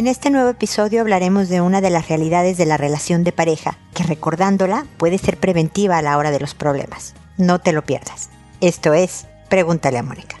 En este nuevo episodio hablaremos de una de las realidades de la relación de pareja, que recordándola puede ser preventiva a la hora de los problemas. No te lo pierdas. Esto es, pregúntale a Mónica.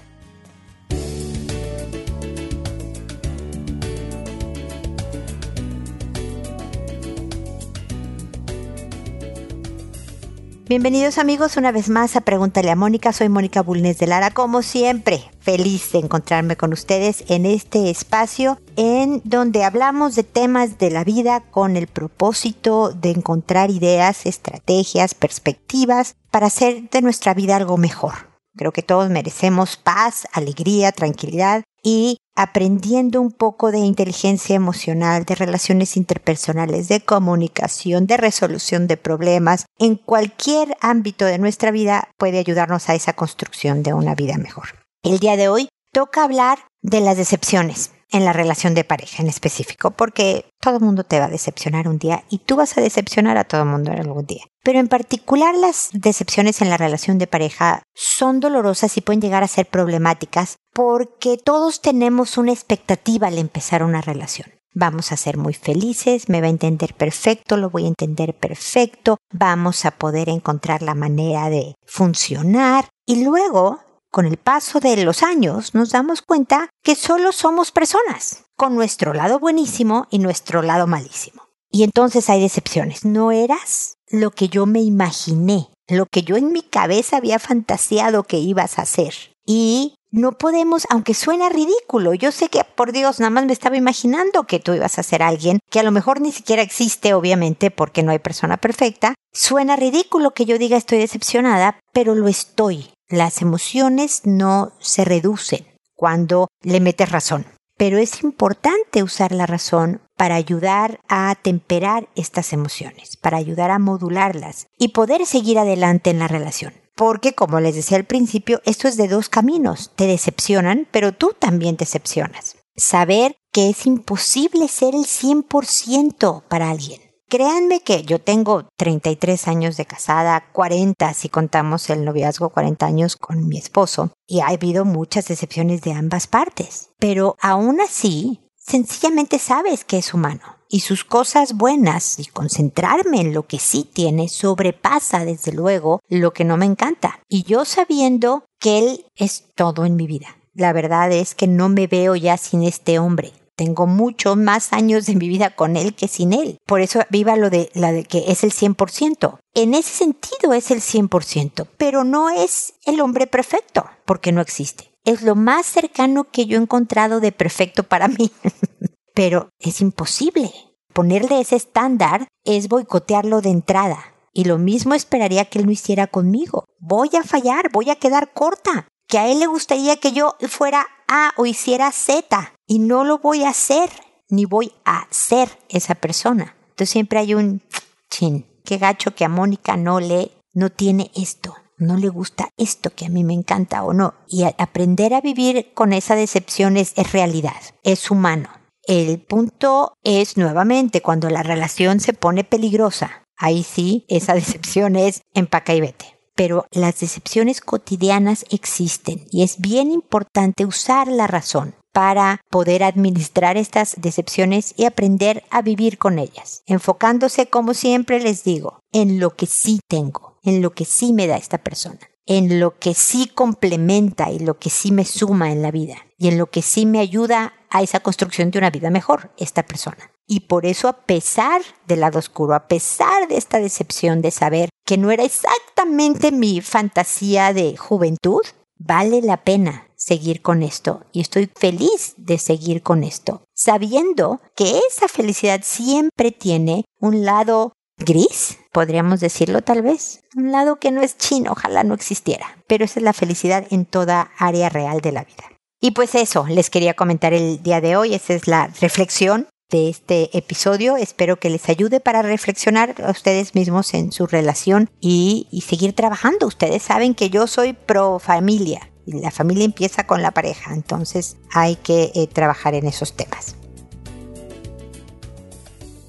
Bienvenidos amigos una vez más a Pregúntale a Mónica. Soy Mónica Bulnes de Lara, como siempre, feliz de encontrarme con ustedes en este espacio en donde hablamos de temas de la vida con el propósito de encontrar ideas, estrategias, perspectivas para hacer de nuestra vida algo mejor. Creo que todos merecemos paz, alegría, tranquilidad y aprendiendo un poco de inteligencia emocional, de relaciones interpersonales, de comunicación, de resolución de problemas, en cualquier ámbito de nuestra vida puede ayudarnos a esa construcción de una vida mejor. El día de hoy toca hablar de las decepciones en la relación de pareja en específico, porque todo el mundo te va a decepcionar un día y tú vas a decepcionar a todo el mundo algún día. Pero en particular las decepciones en la relación de pareja son dolorosas y pueden llegar a ser problemáticas porque todos tenemos una expectativa al empezar una relación. Vamos a ser muy felices, me va a entender perfecto, lo voy a entender perfecto, vamos a poder encontrar la manera de funcionar y luego con el paso de los años nos damos cuenta que solo somos personas, con nuestro lado buenísimo y nuestro lado malísimo. Y entonces hay decepciones. No eras lo que yo me imaginé, lo que yo en mi cabeza había fantaseado que ibas a hacer. Y no podemos, aunque suena ridículo, yo sé que por Dios nada más me estaba imaginando que tú ibas a ser alguien que a lo mejor ni siquiera existe, obviamente, porque no hay persona perfecta. Suena ridículo que yo diga estoy decepcionada, pero lo estoy. Las emociones no se reducen cuando le metes razón, pero es importante usar la razón para ayudar a temperar estas emociones, para ayudar a modularlas y poder seguir adelante en la relación. Porque, como les decía al principio, esto es de dos caminos. Te decepcionan, pero tú también te decepcionas. Saber que es imposible ser el 100% para alguien. Créanme que yo tengo 33 años de casada, 40 si contamos el noviazgo, 40 años con mi esposo, y ha habido muchas decepciones de ambas partes. Pero aún así, sencillamente sabes que es humano y sus cosas buenas y concentrarme en lo que sí tiene sobrepasa desde luego lo que no me encanta. Y yo sabiendo que él es todo en mi vida. La verdad es que no me veo ya sin este hombre tengo mucho más años de mi vida con él que sin él. Por eso viva lo de la de que es el 100%. En ese sentido es el 100%, pero no es el hombre perfecto, porque no existe. Es lo más cercano que yo he encontrado de perfecto para mí. pero es imposible. Ponerle ese estándar es boicotearlo de entrada. Y lo mismo esperaría que él no hiciera conmigo. Voy a fallar, voy a quedar corta. Que a él le gustaría que yo fuera A o hiciera Z y no lo voy a hacer, ni voy a ser esa persona. Entonces siempre hay un chin, qué gacho que a Mónica no le, no tiene esto, no le gusta esto que a mí me encanta o no. Y aprender a vivir con esa decepción es, es realidad, es humano. El punto es nuevamente cuando la relación se pone peligrosa. Ahí sí, esa decepción es empaca y vete pero las decepciones cotidianas existen y es bien importante usar la razón para poder administrar estas decepciones y aprender a vivir con ellas, enfocándose, como siempre les digo, en lo que sí tengo, en lo que sí me da esta persona, en lo que sí complementa y lo que sí me suma en la vida y en lo que sí me ayuda a esa construcción de una vida mejor, esta persona. Y por eso, a pesar del lado oscuro, a pesar de esta decepción de saber que no era exactamente mi fantasía de juventud, vale la pena seguir con esto y estoy feliz de seguir con esto, sabiendo que esa felicidad siempre tiene un lado gris, podríamos decirlo tal vez, un lado que no es chino, ojalá no existiera, pero esa es la felicidad en toda área real de la vida. Y pues eso, les quería comentar el día de hoy, esa es la reflexión de este episodio. Espero que les ayude para reflexionar a ustedes mismos en su relación y, y seguir trabajando. Ustedes saben que yo soy pro familia la familia empieza con la pareja, entonces hay que eh, trabajar en esos temas.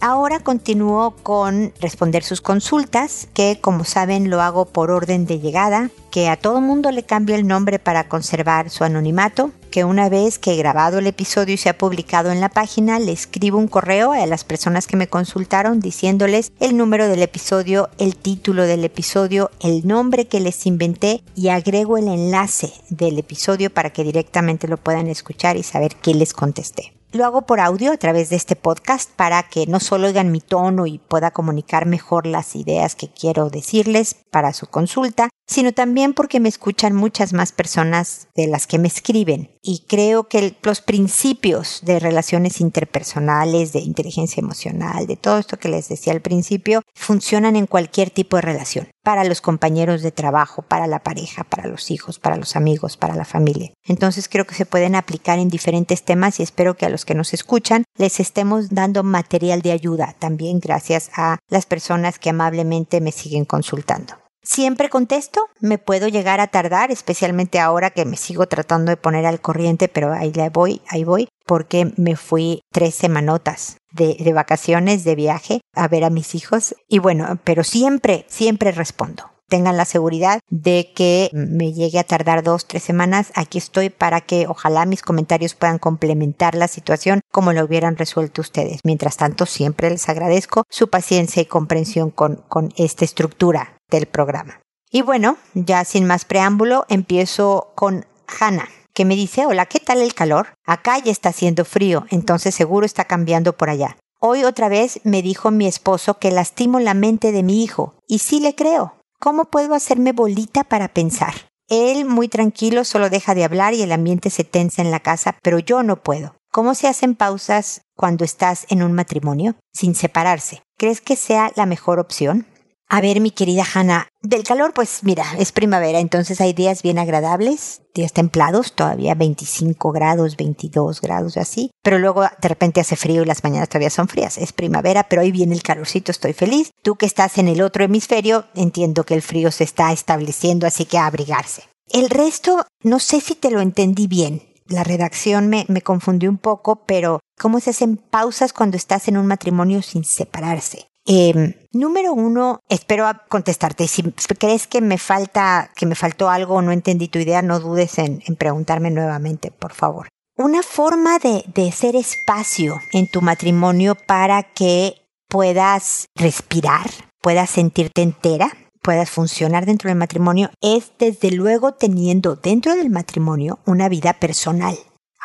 Ahora continúo con responder sus consultas, que como saben lo hago por orden de llegada, que a todo mundo le cambio el nombre para conservar su anonimato que una vez que he grabado el episodio y se ha publicado en la página, le escribo un correo a las personas que me consultaron diciéndoles el número del episodio, el título del episodio, el nombre que les inventé y agrego el enlace del episodio para que directamente lo puedan escuchar y saber qué les contesté. Lo hago por audio a través de este podcast para que no solo oigan mi tono y pueda comunicar mejor las ideas que quiero decirles para su consulta, sino también porque me escuchan muchas más personas de las que me escriben. Y creo que los principios de relaciones interpersonales, de inteligencia emocional, de todo esto que les decía al principio, funcionan en cualquier tipo de relación. Para los compañeros de trabajo, para la pareja, para los hijos, para los amigos, para la familia. Entonces creo que se pueden aplicar en diferentes temas y espero que a los que nos escuchan les estemos dando material de ayuda también gracias a las personas que amablemente me siguen consultando. Siempre contesto, me puedo llegar a tardar, especialmente ahora que me sigo tratando de poner al corriente, pero ahí la voy, ahí voy, porque me fui tres semanotas de, de vacaciones, de viaje, a ver a mis hijos. Y bueno, pero siempre, siempre respondo tengan la seguridad de que me llegue a tardar dos, tres semanas. Aquí estoy para que ojalá mis comentarios puedan complementar la situación como lo hubieran resuelto ustedes. Mientras tanto, siempre les agradezco su paciencia y comprensión con, con esta estructura del programa. Y bueno, ya sin más preámbulo, empiezo con Hannah, que me dice, hola, ¿qué tal el calor? Acá ya está haciendo frío, entonces seguro está cambiando por allá. Hoy otra vez me dijo mi esposo que lastimo la mente de mi hijo, y sí le creo. ¿Cómo puedo hacerme bolita para pensar? Él, muy tranquilo, solo deja de hablar y el ambiente se tensa en la casa, pero yo no puedo. ¿Cómo se hacen pausas cuando estás en un matrimonio? Sin separarse. ¿Crees que sea la mejor opción? A ver, mi querida Hanna, del calor, pues mira, es primavera, entonces hay días bien agradables, días templados, todavía 25 grados, 22 grados, así, pero luego de repente hace frío y las mañanas todavía son frías. Es primavera, pero hoy viene el calorcito, estoy feliz. Tú que estás en el otro hemisferio, entiendo que el frío se está estableciendo, así que abrigarse. El resto, no sé si te lo entendí bien. La redacción me, me confundió un poco, pero ¿cómo se hacen pausas cuando estás en un matrimonio sin separarse? Eh, número uno, espero contestarte. Si crees que me falta, que me faltó algo o no entendí tu idea, no dudes en, en preguntarme nuevamente, por favor. Una forma de, de hacer espacio en tu matrimonio para que puedas respirar, puedas sentirte entera, puedas funcionar dentro del matrimonio, es desde luego teniendo dentro del matrimonio una vida personal.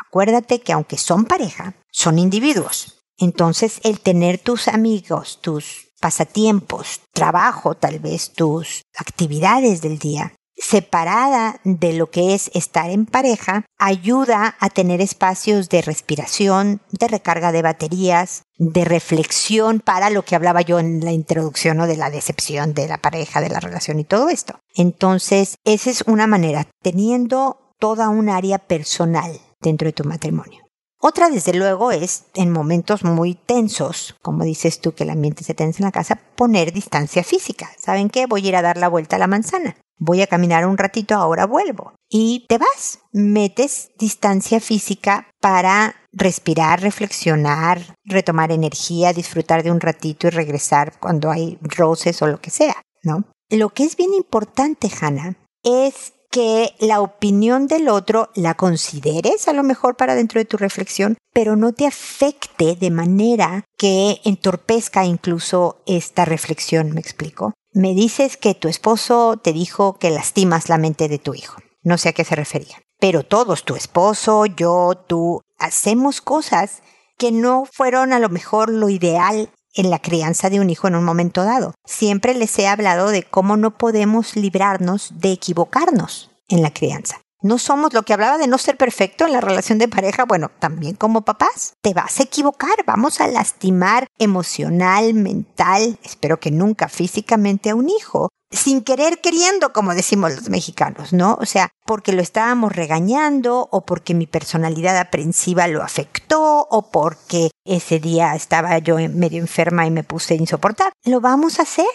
Acuérdate que aunque son pareja, son individuos. Entonces, el tener tus amigos, tus pasatiempos, trabajo, tal vez tus actividades del día, separada de lo que es estar en pareja, ayuda a tener espacios de respiración, de recarga de baterías, de reflexión para lo que hablaba yo en la introducción o de la decepción de la pareja, de la relación y todo esto. Entonces, esa es una manera, teniendo toda un área personal dentro de tu matrimonio. Otra, desde luego, es en momentos muy tensos, como dices tú que el ambiente se tensa en la casa, poner distancia física. ¿Saben qué? Voy a ir a dar la vuelta a la manzana. Voy a caminar un ratito, ahora vuelvo. Y te vas. Metes distancia física para respirar, reflexionar, retomar energía, disfrutar de un ratito y regresar cuando hay roces o lo que sea, ¿no? Lo que es bien importante, Hannah, es que la opinión del otro la consideres a lo mejor para dentro de tu reflexión, pero no te afecte de manera que entorpezca incluso esta reflexión, me explico. Me dices que tu esposo te dijo que lastimas la mente de tu hijo. No sé a qué se refería. Pero todos, tu esposo, yo, tú, hacemos cosas que no fueron a lo mejor lo ideal en la crianza de un hijo en un momento dado. Siempre les he hablado de cómo no podemos librarnos de equivocarnos en la crianza. No somos lo que hablaba de no ser perfecto en la relación de pareja, bueno, también como papás. Te vas a equivocar, vamos a lastimar emocional, mental, espero que nunca físicamente a un hijo, sin querer queriendo, como decimos los mexicanos, ¿no? O sea, porque lo estábamos regañando o porque mi personalidad aprensiva lo afectó o porque ese día estaba yo medio enferma y me puse insoportable. Lo vamos a hacer.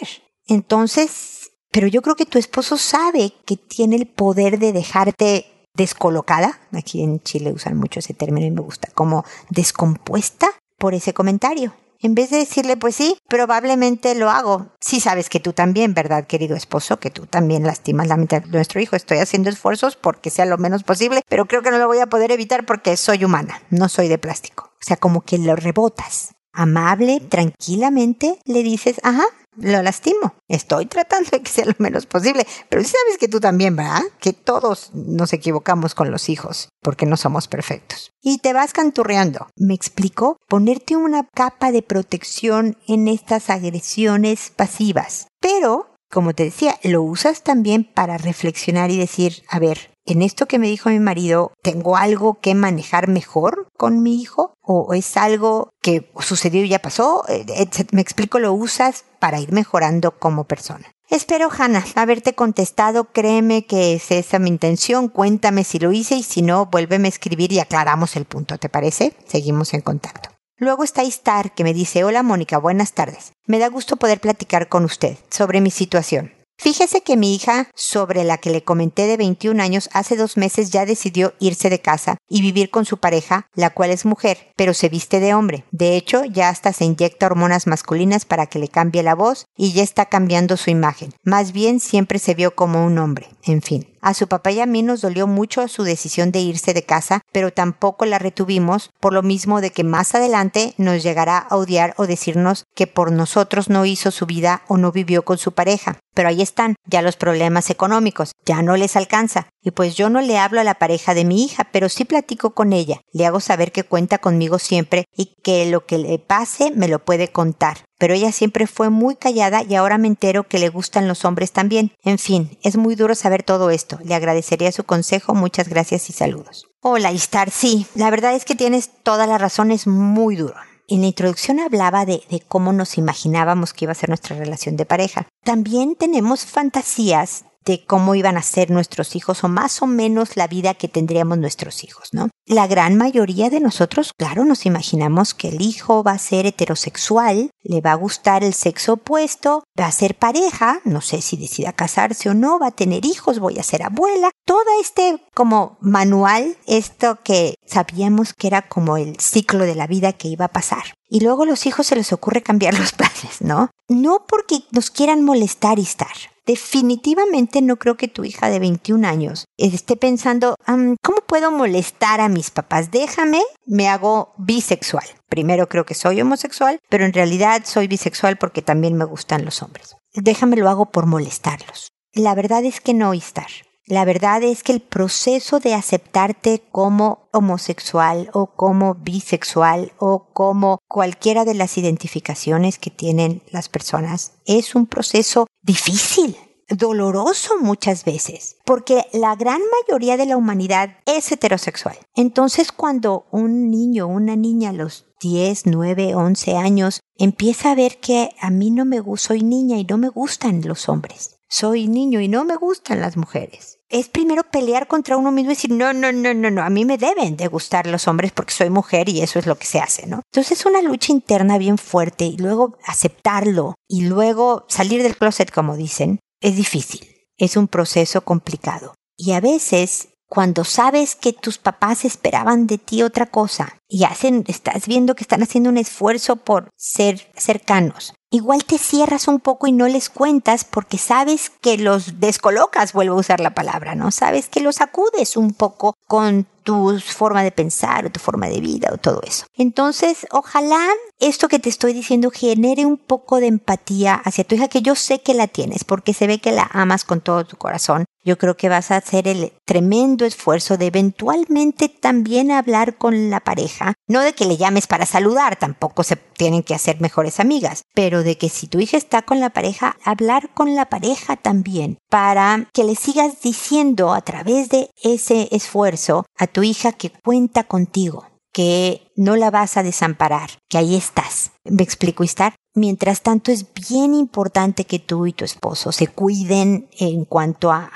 Entonces, pero yo creo que tu esposo sabe que tiene el poder de dejarte descolocada. Aquí en Chile usan mucho ese término y me gusta, como descompuesta por ese comentario. En vez de decirle, pues sí, probablemente lo hago. Sí sabes que tú también, ¿verdad, querido esposo? Que tú también lastimas la mente de nuestro hijo. Estoy haciendo esfuerzos porque sea lo menos posible, pero creo que no lo voy a poder evitar porque soy humana, no soy de plástico. O sea, como que lo rebotas. Amable, tranquilamente, le dices, ajá, lo lastimo. Estoy tratando de que sea lo menos posible. Pero sabes que tú también, ¿verdad? Que todos nos equivocamos con los hijos, porque no somos perfectos. Y te vas canturreando. ¿Me explico? Ponerte una capa de protección en estas agresiones pasivas. Pero, como te decía, lo usas también para reflexionar y decir, a ver, en esto que me dijo mi marido, ¿tengo algo que manejar mejor con mi hijo? ¿O es algo que sucedió y ya pasó? Eh, me explico, lo usas para ir mejorando como persona. Espero, Hannah, haberte contestado. Créeme que es esa mi intención. Cuéntame si lo hice y si no, vuélveme a escribir y aclaramos el punto. ¿Te parece? Seguimos en contacto. Luego está Istar, que me dice, hola Mónica, buenas tardes. Me da gusto poder platicar con usted sobre mi situación. Fíjese que mi hija, sobre la que le comenté de 21 años, hace dos meses ya decidió irse de casa y vivir con su pareja, la cual es mujer, pero se viste de hombre. De hecho, ya hasta se inyecta hormonas masculinas para que le cambie la voz y ya está cambiando su imagen. Más bien siempre se vio como un hombre. En fin. A su papá y a mí nos dolió mucho su decisión de irse de casa, pero tampoco la retuvimos por lo mismo de que más adelante nos llegará a odiar o decirnos que por nosotros no hizo su vida o no vivió con su pareja. Pero ahí están, ya los problemas económicos, ya no les alcanza. Y pues yo no le hablo a la pareja de mi hija, pero sí platico con ella. Le hago saber que cuenta conmigo siempre y que lo que le pase me lo puede contar. Pero ella siempre fue muy callada y ahora me entero que le gustan los hombres también. En fin, es muy duro saber todo esto. Le agradecería su consejo. Muchas gracias y saludos. Hola, Istar. Sí, la verdad es que tienes toda la razón. Es muy duro. En la introducción hablaba de, de, cómo nos imaginábamos que iba a ser nuestra relación de pareja. También tenemos fantasías de cómo iban a ser nuestros hijos o más o menos la vida que tendríamos nuestros hijos, ¿no? La gran mayoría de nosotros, claro, nos imaginamos que el hijo va a ser heterosexual, le va a gustar el sexo opuesto, va a ser pareja, no sé si decida casarse o no, va a tener hijos, voy a ser abuela, todo este como manual, esto que sabíamos que era como el ciclo de la vida que iba a pasar. Y luego a los hijos se les ocurre cambiar los planes, ¿no? No porque nos quieran molestar y estar, definitivamente no creo que tu hija de 21 años esté pensando, ¿cómo puedo molestar a mis papás? Déjame, me hago bisexual. Primero creo que soy homosexual, pero en realidad soy bisexual porque también me gustan los hombres. Déjame lo hago por molestarlos. La verdad es que no, estar. La verdad es que el proceso de aceptarte como homosexual o como bisexual o como cualquiera de las identificaciones que tienen las personas es un proceso difícil doloroso muchas veces, porque la gran mayoría de la humanidad es heterosexual. Entonces cuando un niño o una niña a los 10, 9, 11 años empieza a ver que a mí no me gusta, soy niña y no me gustan los hombres, soy niño y no me gustan las mujeres. Es primero pelear contra uno mismo y decir, no, no, no, no, no, a mí me deben de gustar los hombres porque soy mujer y eso es lo que se hace, ¿no? Entonces es una lucha interna bien fuerte y luego aceptarlo y luego salir del closet, como dicen, es difícil. Es un proceso complicado. Y a veces cuando sabes que tus papás esperaban de ti otra cosa y hacen, estás viendo que están haciendo un esfuerzo por ser cercanos, igual te cierras un poco y no les cuentas porque sabes que los descolocas, vuelvo a usar la palabra, ¿no? Sabes que los acudes un poco con tu forma de pensar o tu forma de vida o todo eso. Entonces, ojalá esto que te estoy diciendo genere un poco de empatía hacia tu hija, que yo sé que la tienes, porque se ve que la amas con todo tu corazón. Yo creo que vas a hacer el tremendo esfuerzo de eventualmente también hablar con la pareja, no de que le llames para saludar, tampoco se tienen que hacer mejores amigas, pero de que si tu hija está con la pareja, hablar con la pareja también, para que le sigas diciendo a través de ese esfuerzo a tu hija que cuenta contigo, que no la vas a desamparar, que ahí estás. ¿Me explico, estar? Mientras tanto, es bien importante que tú y tu esposo se cuiden en cuanto a,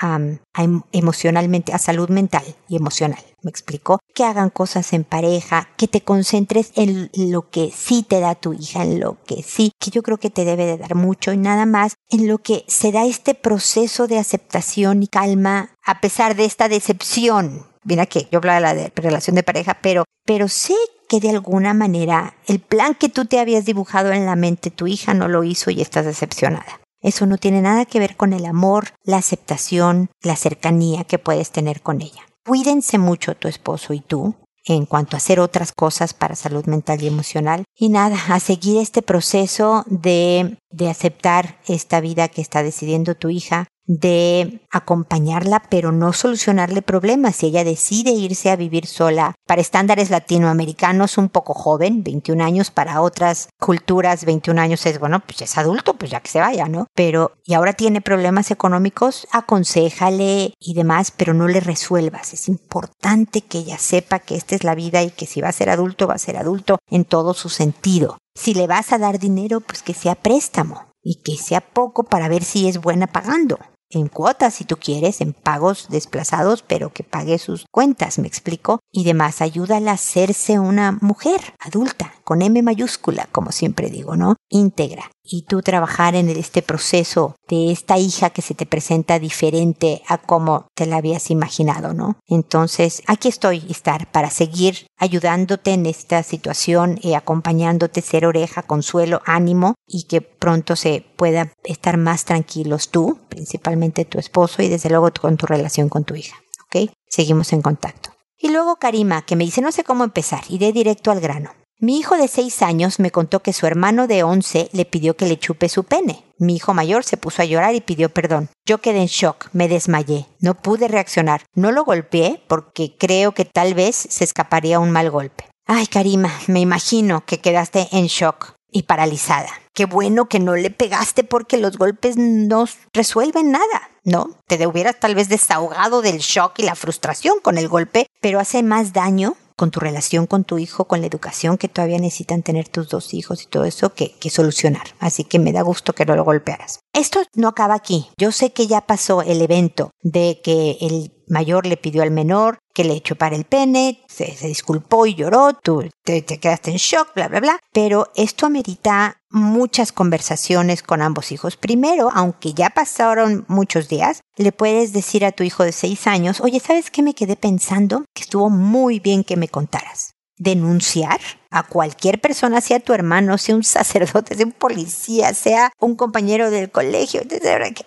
em, emocionalmente, a salud mental y emocional. ¿Me explico? Que hagan cosas en pareja, que te concentres en lo que sí te da tu hija, en lo que sí, que yo creo que te debe de dar mucho y nada más en lo que se da este proceso de aceptación y calma a pesar de esta decepción. Mira que yo hablaba de la relación de pareja, pero, pero sé que de alguna manera el plan que tú te habías dibujado en la mente, tu hija no lo hizo y estás decepcionada. Eso no tiene nada que ver con el amor, la aceptación, la cercanía que puedes tener con ella. Cuídense mucho tu esposo y tú en cuanto a hacer otras cosas para salud mental y emocional. Y nada, a seguir este proceso de, de aceptar esta vida que está decidiendo tu hija, de acompañarla, pero no solucionarle problemas. Si ella decide irse a vivir sola, para estándares latinoamericanos un poco joven, 21 años, para otras culturas 21 años es, bueno, pues es adulto, pues ya que se vaya, ¿no? Pero, y ahora tiene problemas económicos, aconsejale y demás, pero no le resuelvas. Es importante que ella sepa que esta es la vida y que si va a ser adulto, va a ser adulto en todo su sentido. Si le vas a dar dinero, pues que sea préstamo y que sea poco para ver si es buena pagando en cuotas si tú quieres, en pagos desplazados, pero que pague sus cuentas, me explico, y demás, ayúdala a hacerse una mujer adulta, con M mayúscula, como siempre digo, ¿no? Íntegra. Y tú trabajar en este proceso de esta hija que se te presenta diferente a como te la habías imaginado, ¿no? Entonces, aquí estoy, estar para seguir ayudándote en esta situación y acompañándote, ser oreja, consuelo, ánimo y que pronto se pueda estar más tranquilos tú, principalmente tu esposo y desde luego con tu relación con tu hija. ¿Ok? Seguimos en contacto. Y luego Karima, que me dice no sé cómo empezar, iré directo al grano. Mi hijo de seis años me contó que su hermano de once le pidió que le chupe su pene. Mi hijo mayor se puso a llorar y pidió perdón. Yo quedé en shock, me desmayé, no pude reaccionar. No lo golpeé porque creo que tal vez se escaparía un mal golpe. Ay, Karima, me imagino que quedaste en shock y paralizada. Qué bueno que no le pegaste porque los golpes no resuelven nada, ¿no? Te hubieras tal vez desahogado del shock y la frustración con el golpe, pero hace más daño con tu relación con tu hijo, con la educación que todavía necesitan tener tus dos hijos y todo eso que, que solucionar. Así que me da gusto que no lo golpearas. Esto no acaba aquí. Yo sé que ya pasó el evento de que el mayor le pidió al menor que le chupara el pene, se, disculpó y lloró, tú te, te, quedaste en shock, bla, bla, bla. Pero esto amerita muchas conversaciones con ambos hijos. Primero, aunque ya pasaron muchos días, le puedes decir a tu hijo de seis años, oye, ¿sabes qué me quedé pensando? Que estuvo muy bien que me contaras denunciar a cualquier persona, sea tu hermano, sea un sacerdote, sea un policía, sea un compañero del colegio,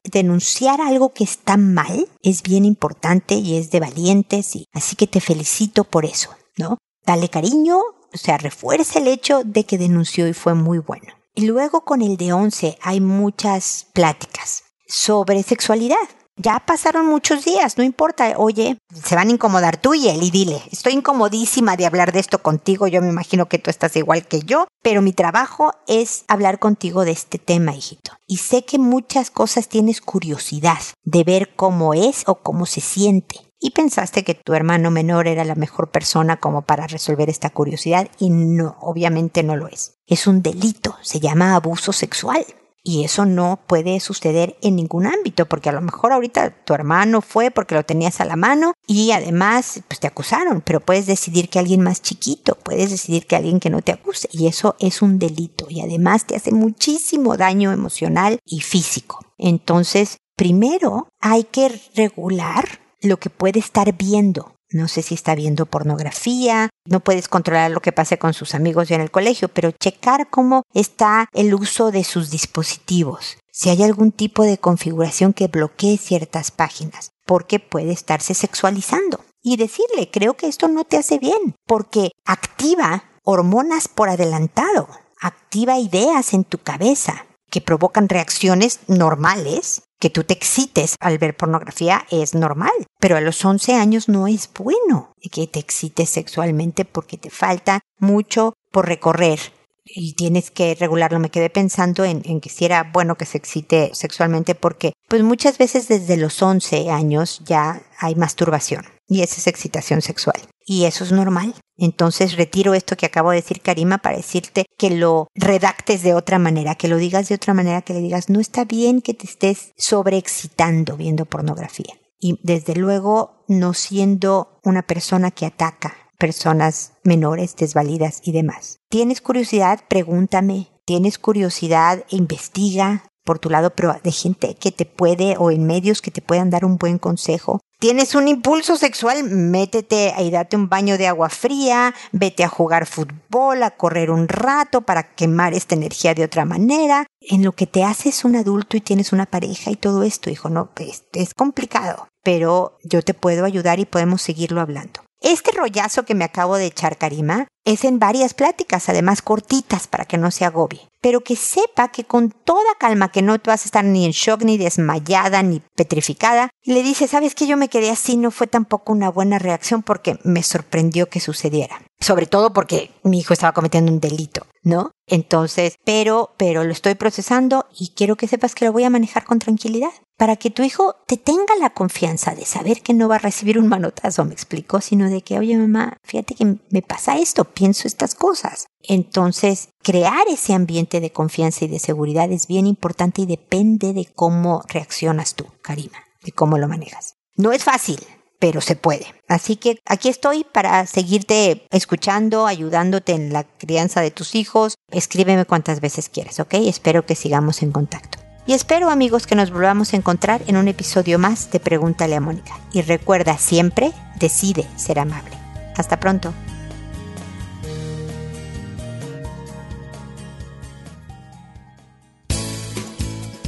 denunciar algo que está mal es bien importante y es de valientes, y así que te felicito por eso, ¿no? Dale cariño, o sea, refuerza el hecho de que denunció y fue muy bueno. Y luego con el de 11 hay muchas pláticas sobre sexualidad ya pasaron muchos días, no importa, oye, se van a incomodar tú y él y dile, estoy incomodísima de hablar de esto contigo, yo me imagino que tú estás igual que yo, pero mi trabajo es hablar contigo de este tema, hijito. Y sé que muchas cosas tienes curiosidad de ver cómo es o cómo se siente. Y pensaste que tu hermano menor era la mejor persona como para resolver esta curiosidad y no, obviamente no lo es. Es un delito, se llama abuso sexual. Y eso no puede suceder en ningún ámbito, porque a lo mejor ahorita tu hermano fue porque lo tenías a la mano y además pues te acusaron, pero puedes decidir que alguien más chiquito, puedes decidir que alguien que no te acuse y eso es un delito y además te hace muchísimo daño emocional y físico. Entonces, primero hay que regular lo que puede estar viendo no sé si está viendo pornografía, no puedes controlar lo que pase con sus amigos en el colegio, pero checar cómo está el uso de sus dispositivos, si hay algún tipo de configuración que bloquee ciertas páginas, porque puede estarse sexualizando. Y decirle, creo que esto no te hace bien, porque activa hormonas por adelantado, activa ideas en tu cabeza que provocan reacciones normales que tú te excites al ver pornografía es normal, pero a los 11 años no es bueno que te excites sexualmente porque te falta mucho por recorrer y tienes que regularlo. Me quedé pensando en, que si era bueno que se excite sexualmente porque pues muchas veces desde los 11 años ya hay masturbación y esa es excitación sexual y eso es normal. Entonces retiro esto que acabo de decir, Karima, para decirte que lo redactes de otra manera, que lo digas de otra manera, que le digas, no está bien que te estés sobreexcitando viendo pornografía. Y desde luego, no siendo una persona que ataca personas menores, desvalidas y demás. ¿Tienes curiosidad? Pregúntame. ¿Tienes curiosidad? Investiga por tu lado, pero de gente que te puede o en medios que te puedan dar un buen consejo tienes un impulso sexual, métete y date un baño de agua fría, vete a jugar fútbol, a correr un rato para quemar esta energía de otra manera. En lo que te haces un adulto y tienes una pareja y todo esto, hijo, no, es, complicado, pero yo te puedo ayudar y podemos seguirlo hablando. Este rollazo que me acabo de echar, Karima, es en varias pláticas, además cortitas para que no se agobie. Pero que sepa que con toda calma, que no te vas a estar ni en shock, ni desmayada, ni petrificada, le dice, sabes que yo me quedé así, no fue tampoco una buena reacción porque me sorprendió que sucediera. Sobre todo porque mi hijo estaba cometiendo un delito, ¿no? Entonces, pero, pero lo estoy procesando y quiero que sepas que lo voy a manejar con tranquilidad para que tu hijo te tenga la confianza de saber que no va a recibir un manotazo, me explicó, sino de que, oye mamá, fíjate que me pasa esto, pienso estas cosas. Entonces, crear ese ambiente de confianza y de seguridad es bien importante y depende de cómo reaccionas tú, Karima, de cómo lo manejas. No es fácil, pero se puede. Así que aquí estoy para seguirte escuchando, ayudándote en la crianza de tus hijos. Escríbeme cuantas veces quieras, ¿ok? Espero que sigamos en contacto. Y espero amigos que nos volvamos a encontrar en un episodio más de Pregúntale a Mónica. Y recuerda siempre, decide ser amable. Hasta pronto.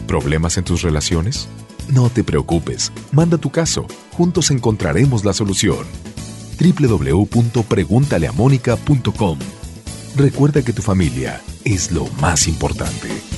¿Problemas en tus relaciones? No te preocupes, manda tu caso, juntos encontraremos la solución. www.preguntaleamónica.com Recuerda que tu familia es lo más importante.